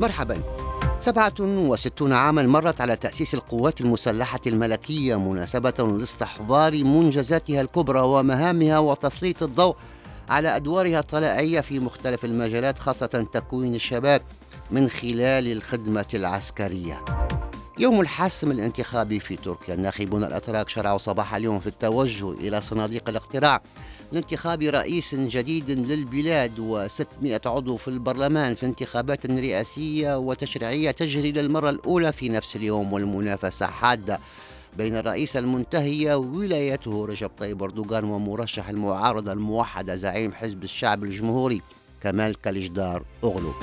مرحبا. سبعة وستون عاما مرت على تأسيس القوات المسلحة الملكية مناسبة لاستحضار منجزاتها الكبرى ومهامها وتسليط الضوء على أدوارها الطلائعية في مختلف المجالات خاصة تكوين الشباب من خلال الخدمة العسكرية. يوم الحسم الانتخابي في تركيا الناخبون الأتراك شرعوا صباح اليوم في التوجه إلى صناديق الاقتراع لانتخاب رئيس جديد للبلاد و600 عضو في البرلمان في انتخابات رئاسية وتشريعية تجري للمرة الأولى في نفس اليوم والمنافسة حادة بين الرئيس المنتهية ولايته رجب طيب أردوغان ومرشح المعارضة الموحدة زعيم حزب الشعب الجمهوري كمال كاليجدار أغلو.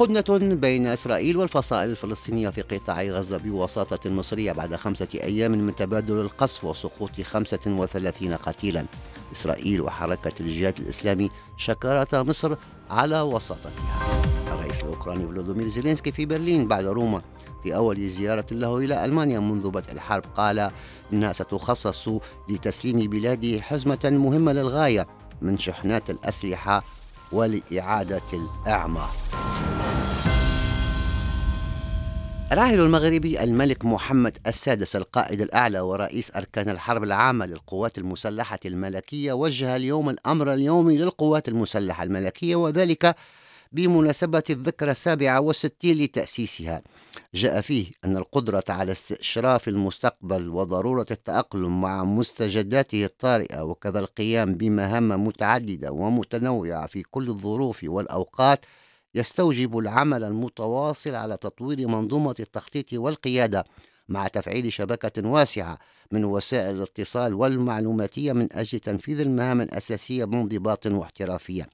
هدنة بين إسرائيل والفصائل الفلسطينية في قطاع غزة بوساطة مصرية بعد خمسة أيام من تبادل القصف وسقوط 35 قتيلا. إسرائيل وحركة الجهاد الإسلامي شكرتا مصر على وساطتها الرئيس الأوكراني فلودومير زيلينسكي في برلين بعد روما. في أول زيارة له إلى ألمانيا منذ بدء الحرب قال إنها ستخصص لتسليم بلاده حزمة مهمة للغاية من شحنات الأسلحة ولإعادة الإعمار الراحل المغربي الملك محمد السادس القائد الأعلى ورئيس أركان الحرب العامة للقوات المسلحة الملكية وجه اليوم الأمر اليومي للقوات المسلحة الملكية وذلك بمناسبة الذكرى السابعة والستين لتأسيسها. جاء فيه أن القدرة على استشراف المستقبل وضرورة التأقلم مع مستجداته الطارئة وكذا القيام بمهام متعددة ومتنوعة في كل الظروف والأوقات يستوجب العمل المتواصل على تطوير منظومة التخطيط والقيادة مع تفعيل شبكة واسعة من وسائل الاتصال والمعلوماتية من أجل تنفيذ المهام الأساسية بانضباط واحترافية.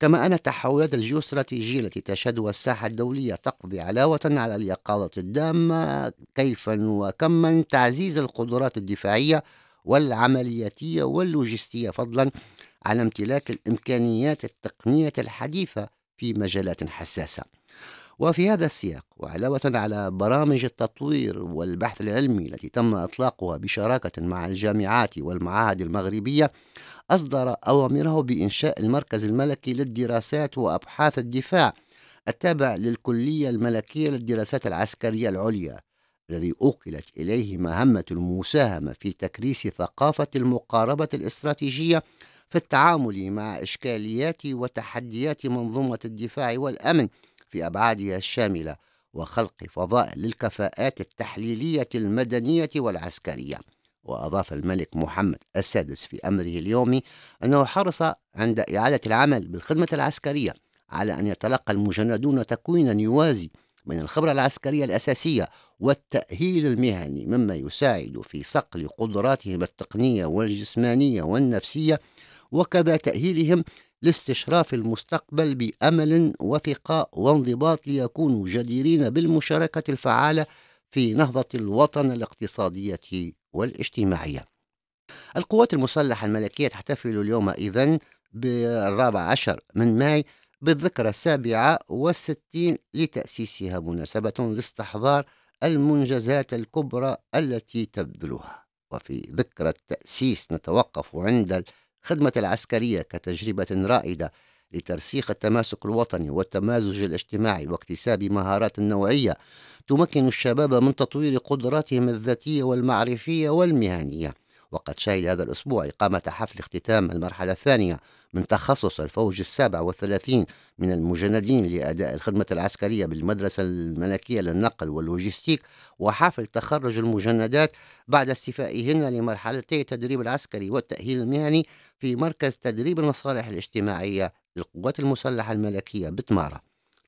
كما أن التحولات الجيوستراتيجية التي تشهدها الساحة الدولية تقضي علاوة على اليقظة الدامة كيفا وكما تعزيز القدرات الدفاعية والعملياتية واللوجستية فضلا عن امتلاك الإمكانيات التقنية الحديثة في مجالات حساسة. وفي هذا السياق وعلاوة على برامج التطوير والبحث العلمي التي تم إطلاقها بشراكة مع الجامعات والمعاهد المغربية أصدر أوامره بإنشاء المركز الملكي للدراسات وأبحاث الدفاع التابع للكلية الملكية للدراسات العسكرية العليا الذي أوكلت إليه مهمة المساهمة في تكريس ثقافة المقاربة الاستراتيجية في التعامل مع إشكاليات وتحديات منظومة الدفاع والأمن في أبعادها الشاملة وخلق فضاء للكفاءات التحليلية المدنية والعسكرية. وأضاف الملك محمد السادس في أمره اليومي أنه حرص عند إعادة العمل بالخدمة العسكرية على أن يتلقى المجندون تكوينا يوازي من الخبرة العسكرية الأساسية والتأهيل المهني مما يساعد في صقل قدراتهم التقنية والجسمانية والنفسية وكذا تأهيلهم لاستشراف المستقبل بأمل وثقة وانضباط ليكونوا جديرين بالمشاركة الفعالة في نهضة الوطن الاقتصادية والاجتماعية. القوات المسلحة الملكية تحتفل اليوم إذن بالرابع عشر من ماي بالذكرى السابعة والستين لتأسيسها مناسبة لاستحضار المنجزات الكبرى التي تبذلها وفي ذكرى التأسيس نتوقف عند الخدمة العسكرية كتجربة رائدة لترسيخ التماسك الوطني والتمازج الاجتماعي واكتساب مهارات نوعية تمكن الشباب من تطوير قدراتهم الذاتية والمعرفية والمهنية. وقد شهد هذا الأسبوع إقامة حفل اختتام المرحلة الثانية من تخصص الفوج السابع والثلاثين من المجندين لأداء الخدمة العسكرية بالمدرسة الملكية للنقل واللوجستيك وحفل تخرج المجندات بعد استيفائهن لمرحلتي التدريب العسكري والتأهيل المهني في مركز تدريب المصالح الاجتماعية للقوات المسلحة الملكية بتمارة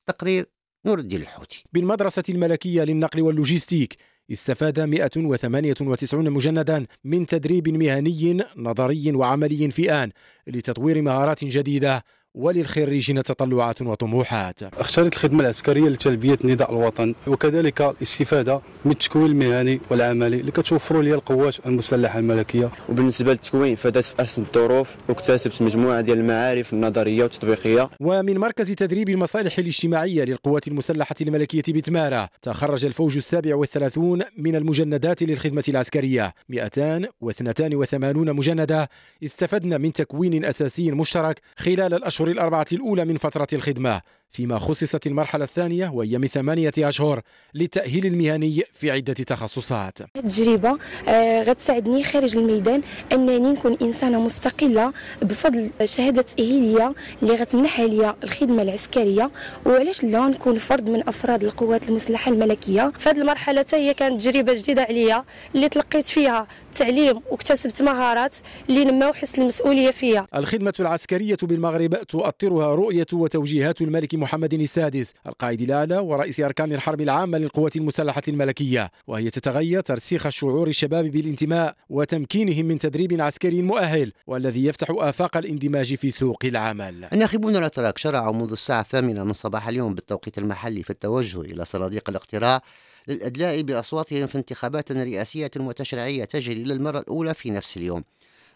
تقرير نور الدين الحوتي. بالمدرسة الملكية للنقل واللوجستيك. استفاد 198 مجندا من تدريب مهني نظري وعملي في آن لتطوير مهارات جديدة. وللخريجين تطلعات وطموحات. اختارت الخدمة العسكرية لتلبية نداء الوطن وكذلك الاستفادة من التكوين المهني والعملي اللي كتوفروا لي القوات المسلحة الملكية. وبالنسبة للتكوين فدت في أحسن الظروف واكتسبت مجموعة ديال المعارف النظرية والتطبيقية. ومن مركز تدريب المصالح الاجتماعية للقوات المسلحة الملكية بتمارة تخرج الفوج السابع والثلاثون من المجندات للخدمة العسكرية. 282 مجندة استفدن من تكوين أساسي مشترك خلال الأشهر الأربعة الأولى من فترة الخدمة. فيما خصصت المرحلة الثانية وهي من ثمانية أشهر للتأهيل المهني في عدة تخصصات. تجربة آه، غتساعدني خارج الميدان أنني نكون إنسانة مستقلة بفضل شهادة تأهيلية اللي غتمنحها لي الخدمة العسكرية. وعلاش لا نكون فرد من أفراد القوات المسلحة الملكية؟ هذه المرحلة هي كانت تجربة جديدة عليا اللي تلقيت فيها تعليم واكتسبت مهارات اللي نماو حس المسؤولية فيها. الخدمة العسكرية بالمغرب تؤطرها رؤية وتوجيهات الملك محمد السادس القائد الأعلى ورئيس أركان الحرب العامة للقوات المسلحة الملكية. وهي تتغير ترسيخ شعور الشباب بالانتماء وتمكينهم من تدريب عسكري مؤهل والذي يفتح آفاق الاندماج في سوق العمل. الناخبون الأتراك شرعوا منذ الساعة الثامنة من صباح اليوم بالتوقيت المحلي في التوجه إلى صناديق الاقتراع للإدلاء بأصواتهم في انتخابات رئاسية وتشريعية تجري للمرة الأولى في نفس اليوم.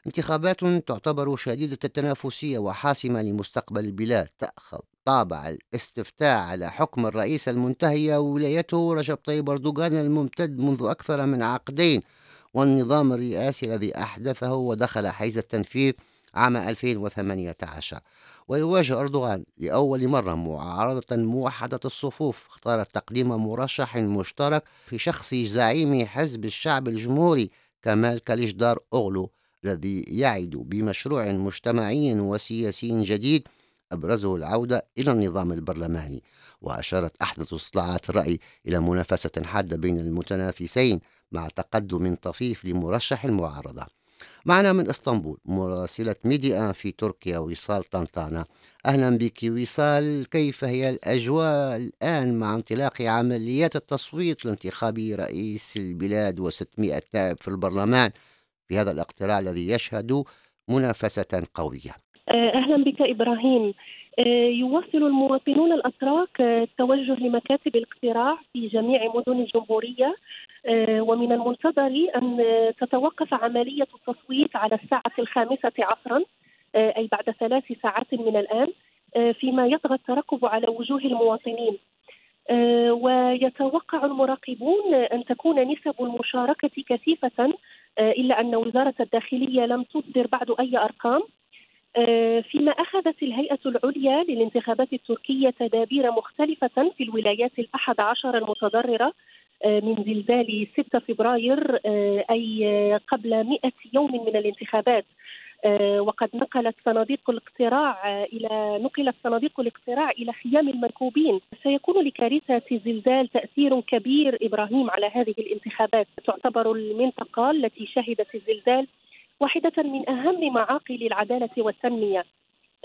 انتخابات تعتبر شديدة التنافسية وحاسمة لمستقبل البلاد. تأخذ طابع الاستفتاء على حكم الرئيس المنتهي ولايته رجب طيب أردوغان الممتد منذ أكثر من عقدين والنظام الرئاسي الذي أحدثه ودخل حيز التنفيذ عام 2018 ويواجه أردوغان لأول مرة معارضة موحدة الصفوف اختارت تقديم مرشح مشترك في شخص زعيم حزب الشعب الجمهوري كمال كاليجدار أغلو الذي يعد بمشروع مجتمعي وسياسي جديد أبرزه العودة إلى النظام البرلماني وأشارت أحدث استطلاعات الرأي إلى منافسة حادة بين المتنافسين مع تقدم طفيف لمرشح المعارضة. معنا من إسطنبول مراسلة ميديا في تركيا وصال طنطانة أهلا بك وصال كيف هي الأجواء الآن مع انطلاق عمليات التصويت لانتخاب رئيس البلاد و600 نائب في البرلمان في هذا الاقتراع الذي يشهد منافسة قوية؟ أهلا بك إبراهيم. آه، يواصل المواطنون الأتراك آه، التوجه لمكاتب الاقتراع في جميع مدن الجمهورية. ومن المنتظر أن تتوقف عملية التصويت على الساعة الخامسة عصرا أي بعد ثلاث ساعات من الآن فيما يطغى الترقب على وجوه المواطنين. ويتوقع المراقبون أن تكون نسب المشاركة كثيفة إلا أن وزارة الداخلية لم تصدر بعد أي أرقام. آه، فيما أخذت الهيئة العليا للانتخابات التركية تدابير مختلفة في الولايات الأحد عشر المتضررة آه، من زلزال 6 فبراير آه، أي قبل 100 يوم من الانتخابات. وقد نقلت صناديق الاقتراع إلى نقلت صناديق الاقتراع إلى خيام المنكوبين سيكون لكارثة الزلزال تأثير كبير إبراهيم على هذه الانتخابات. تعتبر المنطقة التي شهدت الزلزال واحدة من أهم معاقل العدالة والتنمية.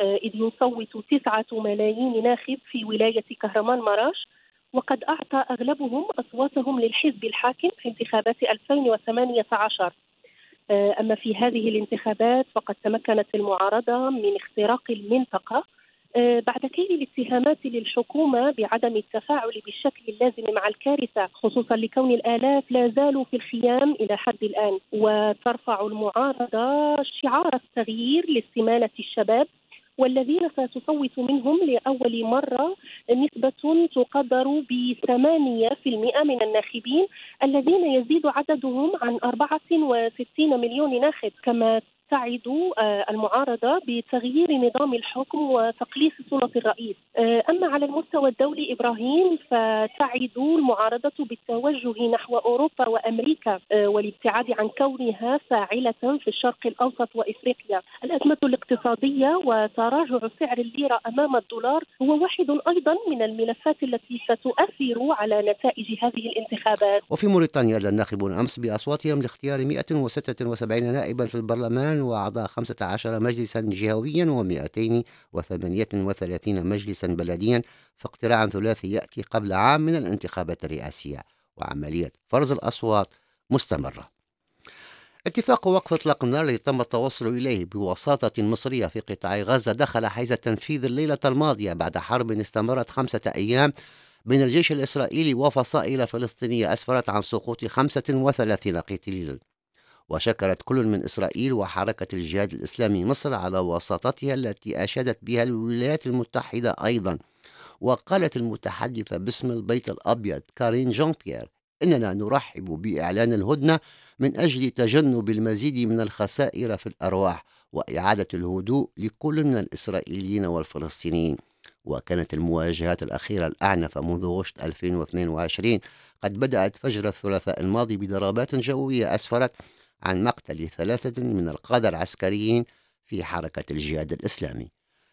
آه، إذ يصوت تسعة ملايين ناخب في ولاية كهرمان مراش وقد أعطى أغلبهم أصواتهم للحزب الحاكم في انتخابات 2018 آه، أما في هذه الانتخابات فقد تمكنت المعارضة من اختراق المنطقة بعد كيل الاتهامات للحكومة بعدم التفاعل بالشكل اللازم مع الكارثة خصوصا لكون الآلاف لا زالوا في الخيام إلى حد الآن. وترفع المعارضة شعار التغيير لاستمالة الشباب والذين ستصوت منهم لأول مرة نسبة تقدر في المئة من الناخبين الذين يزيد عددهم عن 64 مليون ناخب. كما تعد آه، المعارضة بتغيير نظام الحكم وتقليص سلطه الرئيس. آه، أما على المستوى الدولي إبراهيم فتعد المعارضة بالتوجه نحو أوروبا وأمريكا آه، والابتعاد عن كونها فاعلة في الشرق الأوسط وإفريقيا. الأزمة الاقتصادية وتراجع سعر الليرة أمام الدولار هو واحد أيضا من الملفات التي ستؤثر على نتائج هذه الانتخابات. وفي موريتانيا الناخبون أمس بأصواتهم لاختيار 176 نائبا في البرلمان وأعضاء 15 مجلسا جهويا و238 مجلسا بلديا فاقتراع ثلاثي يأتي قبل عام من الانتخابات الرئاسية وعملية فرز الأصوات مستمرة. اتفاق وقف إطلاق النار الذي تم التوصل إليه بوساطة مصرية في قطاع غزة دخل حيز التنفيذ الليلة الماضية بعد حرب استمرت خمسة أيام بين الجيش الإسرائيلي وفصائل فلسطينية أسفرت عن سقوط 35 قتيلا. وشكرت كل من إسرائيل وحركة الجهاد الإسلامي مصر على وساطتها التي أشادت بها الولايات المتحدة أيضا. وقالت المتحدثة باسم البيت الأبيض كارين جون بيير إننا نرحب بإعلان الهدنة من أجل تجنب المزيد من الخسائر في الأرواح وإعادة الهدوء لكل من الإسرائيليين والفلسطينيين وكانت المواجهات الأخيرة الأعنف منذ غشت 2022 قد بدأت فجر الثلاثاء الماضي بضربات جوية أسفرت عن مقتل ثلاثة من القادة العسكريين في حركة الجهاد الإسلامي.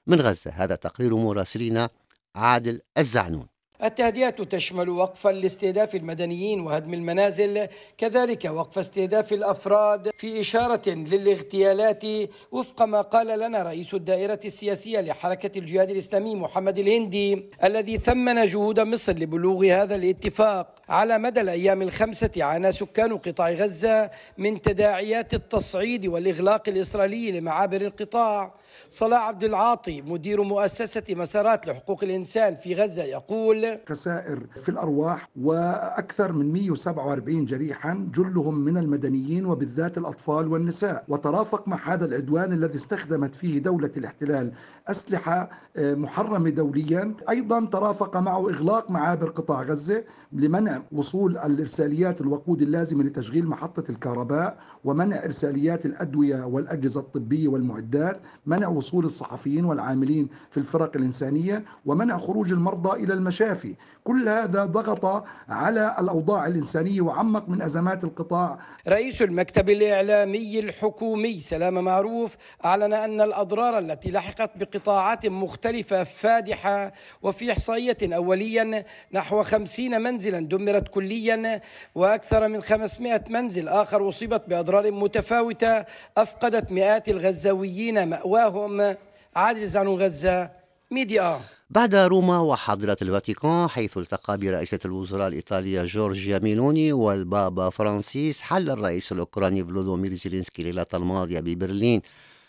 من غزة هذا تقرير مراسلنا عادل الزعنون. التهدئة تشمل وقف لاستهداف المدنيين وهدم المنازل كذلك وقف استهداف الأفراد في إشارة للاغتيالات وفق ما قال لنا رئيس الدائرة السياسية لحركة الجهاد الإسلامي محمد الهندي الذي ثمن جهود مصر لبلوغ هذا الاتفاق على مدى الأيام الخمسة عانى سكان قطاع غزة من تداعيات التصعيد والإغلاق الإسرائيلي لمعابر القطاع. صلاح عبد العاطي مدير مؤسسة مسارات لحقوق الإنسان في غزة يقول خسائر في الأرواح وأكثر من 147 جريحا جلهم من المدنيين وبالذات الأطفال والنساء. وترافق مع هذا العدوان الذي استخدمت فيه دولة الاحتلال أسلحة آه، محرمة دوليا. أيضا ترافق معه إغلاق معابر قطاع غزة لمنع وصول الإرساليات الوقود اللازمة لتشغيل محطة الكهرباء ومنع إرساليات الأدوية والأجهزة الطبية والمعدات منع وصول الصحفيين والعاملين في الفرق الإنسانية ومنع خروج المرضى إلى المشافي. كل هذا ضغط على الأوضاع الإنسانية وعمق من أزمات القطاع. رئيس المكتب الإعلامي الحكومي سلام معروف أعلن أن الأضرار التي لحقت بقطاعات مختلفة فادحة وفي إحصائية أولية نحو خمسين منزلا دمرت كليا وأكثر من 500 منزل آخر أصيبت بأضرار متفاوتة أفقدت مئات الغزاويين مأواهم. عادل زعنون غزة ميدي1. بعد روما وحاضرة الفاتيكان حيث التقى برئيسة الوزراء الإيطالية جورجيا ميلوني والبابا فرانسيس حل الرئيس الأوكراني فولوديمير زيلينسكي الليلة الماضية ببرلين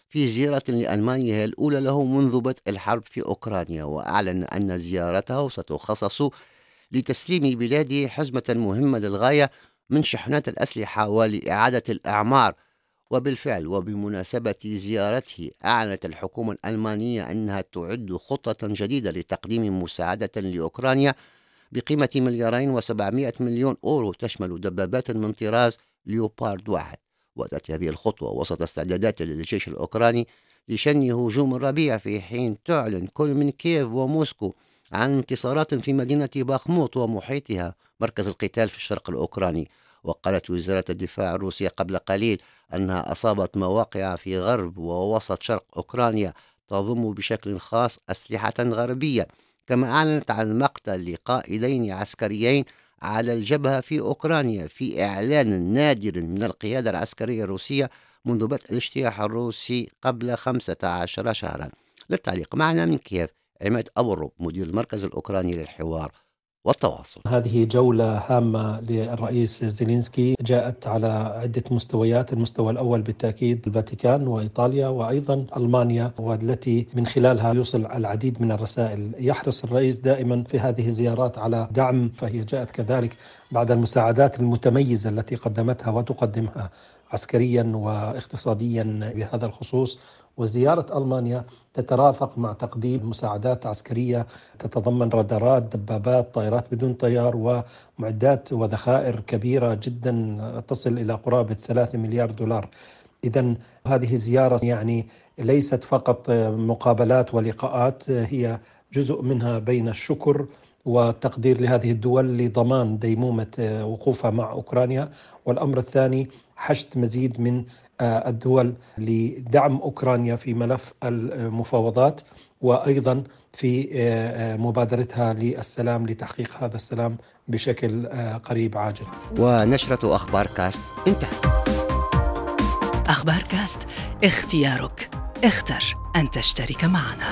في زيارة لألمانيا الأولى له منذ بدء الحرب في أوكرانيا وأعلن أن زيارته ستخصص لتسليم بلاده حزمة مهمة للغاية من شحنات الأسلحة ولإعادة الإعمار. وبالفعل وبمناسبة زيارته أعلنت الحكومة الألمانية أنها تعد خطة جديدة لتقديم مساعدة لأوكرانيا بقيمة مليارين وسبعمائة مليون أورو تشمل دبابات من طراز ليوبارد واحد. وتأتي هذه الخطوة وسط استعدادات للجيش الأوكراني لشن هجوم الربيع في حين تعلن كل من كييف وموسكو عن انتصارات في مدينة باخموت ومحيطها مركز القتال في الشرق الأوكراني. وقالت وزارة الدفاع الروسية قبل قليل أنها أصابت مواقع في غرب ووسط شرق أوكرانيا تضم بشكل خاص أسلحة غربية كما أعلنت عن مقتل لقائدين عسكريين على الجبهة في أوكرانيا في إعلان نادر من القيادة العسكرية الروسية منذ بدء الاجتياح الروسي قبل 15 شهرا. للتعليق معنا من كييف عماد أبو الرب مدير المركز الأوكراني للحوار. والتواصل. هذه جولة هامة للرئيس زيلينسكي. جاءت على عدة مستويات المستوى الأول بالتأكيد الفاتيكان وإيطاليا وأيضا ألمانيا والتي من خلالها يوصل العديد من الرسائل. يحرص الرئيس دائما في هذه الزيارات على دعم فهي جاءت كذلك بعد المساعدات المتميزة التي قدمتها وتقدمها عسكريا واقتصاديا بهذا الخصوص. وزيارة ألمانيا تترافق مع تقديم مساعدات عسكرية تتضمن رادارات دبابات طائرات بدون طيار ومعدات وذخائر كبيرة جدا تصل إلى قرابة 3 مليار دولار. إذا هذه الزيارة يعني ليست فقط مقابلات ولقاءات هي جزء منها بين الشكر والتقدير لهذه الدول لضمان ديمومة وقوفها مع أوكرانيا والأمر الثاني حشد مزيد من آه، الدول لدعم أوكرانيا في ملف المفاوضات وأيضا في آه، آه، مبادرتها للسلام لتحقيق هذا السلام بشكل قريب عاجل. ونشرة أخبار كاست انتهت. أخبار كاست اختيارك اختر أن تشترك معنا.